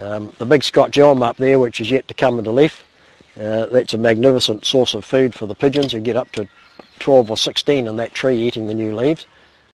Um, the big Scotch elm up there, which is yet to come into leaf, uh, that's a magnificent source of food for the pigeons who get up to 12 or 16 in that tree eating the new leaves.